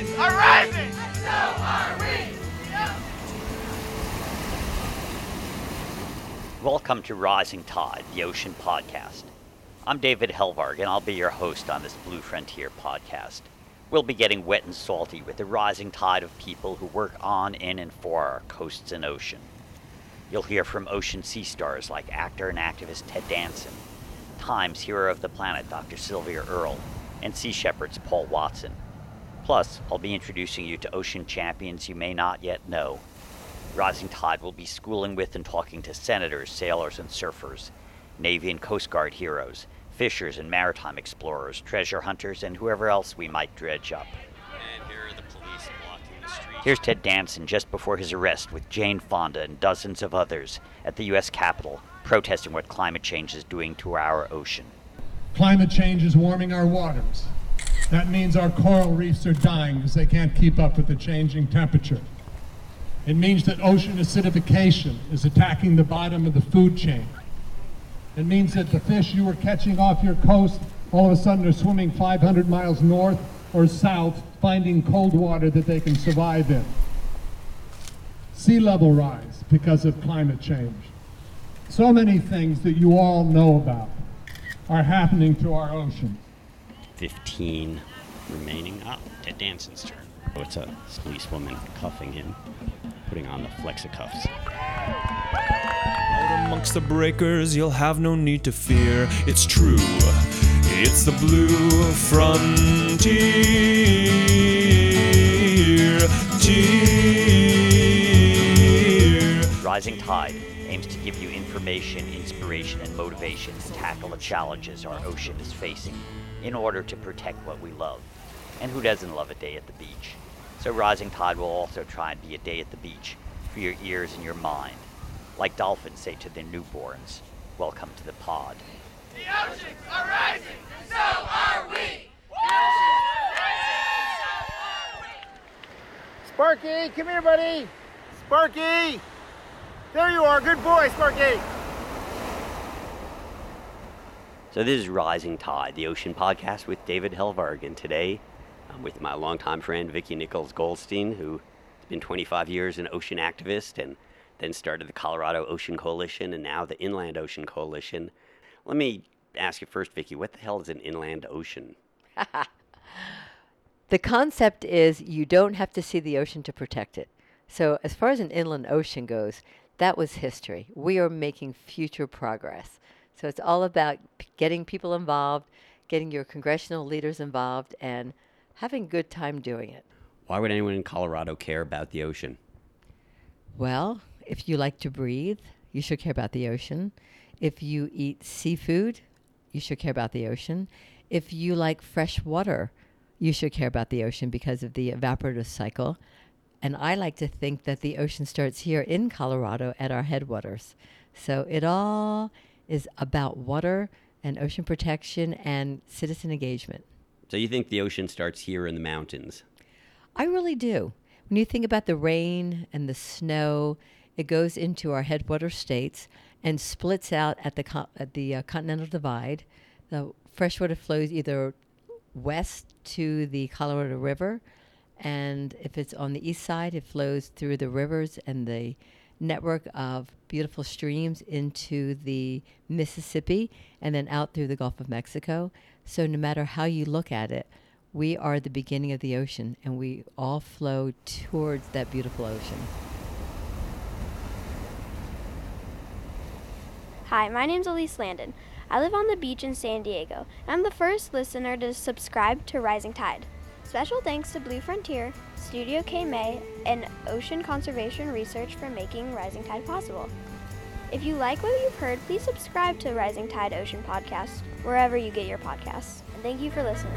And so are we! Yep. Welcome to Rising Tide, the Ocean Podcast. I'm David Helvarg, and I'll be your host on this Blue Frontier podcast. We'll be getting wet and salty with the rising tide of people who work on, in, and for our coasts and ocean. You'll hear from ocean sea stars like actor and activist Ted Danson, Times Hero of the Planet Dr. Sylvia Earle, and Sea Shepherd's Paul Watson. Plus, I'll be introducing you to ocean champions you may not yet know. Rising Tide will be schooling with and talking to senators, sailors, and surfers, Navy and Coast Guard heroes, fishers and maritime explorers, treasure hunters, and whoever else we might dredge up. And here are the police blocking the street. Here's Ted Danson just before his arrest with Jane Fonda and dozens of others at the U.S. Capitol protesting what climate change is doing to our ocean. Climate change is warming our waters. That means our coral reefs are dying because they can't keep up with the changing temperature. It means that ocean acidification is attacking the bottom of the food chain. It means that the fish you were catching off your coast all of a sudden are swimming 500 miles north or south, finding cold water that they can survive in. Sea level rise because of climate change. So many things that you all know about are happening to our oceans. 15 remaining. Oh, Ted Danson's turn. Oh, it's a policewoman cuffing him, putting on the flexicuffs. Out amongst the breakers, you'll have no need to fear. It's true. It's the blue frontier. Tier. Rising Tide aims to give you information, inspiration, and motivation to tackle the challenges our ocean is facing in order to protect what we love. And who doesn't love a day at the beach? So Rising Tide will also try and be a day at the beach for your ears and your mind. Like dolphins say to their newborns, welcome to the pod. The oceans are rising, and so are we. Sparky, come here, buddy. Sparky. There you are. Good boy, Sparky. So this is Rising Tide, the ocean podcast with David Helvarg, and today I'm with my longtime friend Vicki Nichols Goldstein, who has been 25 years an ocean activist and then started the Colorado Ocean Coalition and now the Inland Ocean Coalition. Let me ask you first, Vicki, what the hell is an inland ocean? The concept is you don't have to see the ocean to protect it. So, as far as an inland ocean goes, that was history. We are making future progress. So, it's all about p- getting people involved, getting your congressional leaders involved, and having a good time doing it. Why would anyone in Colorado care about the ocean? Well, if you like to breathe, you should care about the ocean. If you eat seafood, you should care about the ocean. If you like fresh water, you should care about the ocean because of the evaporative cycle. And I like to think that the ocean starts here in Colorado at our headwaters. So it all is about water and ocean protection and citizen engagement. So you think the ocean starts here in the mountains? I really do. When you think about the rain and the snow, it goes into our headwater states and splits out at the co- at the uh, continental divide. The freshwater flows either west to the Colorado River, and if it's on the east side, it flows through the rivers and the network of beautiful streams into the Mississippi and then out through the Gulf of Mexico. So no matter how you look at it, we are the beginning of the ocean and we all flow towards that beautiful ocean. Hi, my name's Elise Landon. I live on the beach in San Diego, I'm the first listener to subscribe to Rising Tide. Special thanks to Blue Frontier, Studio K May, and Ocean Conservation Research for making Rising Tide possible. If you like what you've heard, please subscribe to Rising Tide Ocean Podcast wherever you get your podcasts. And thank you for listening.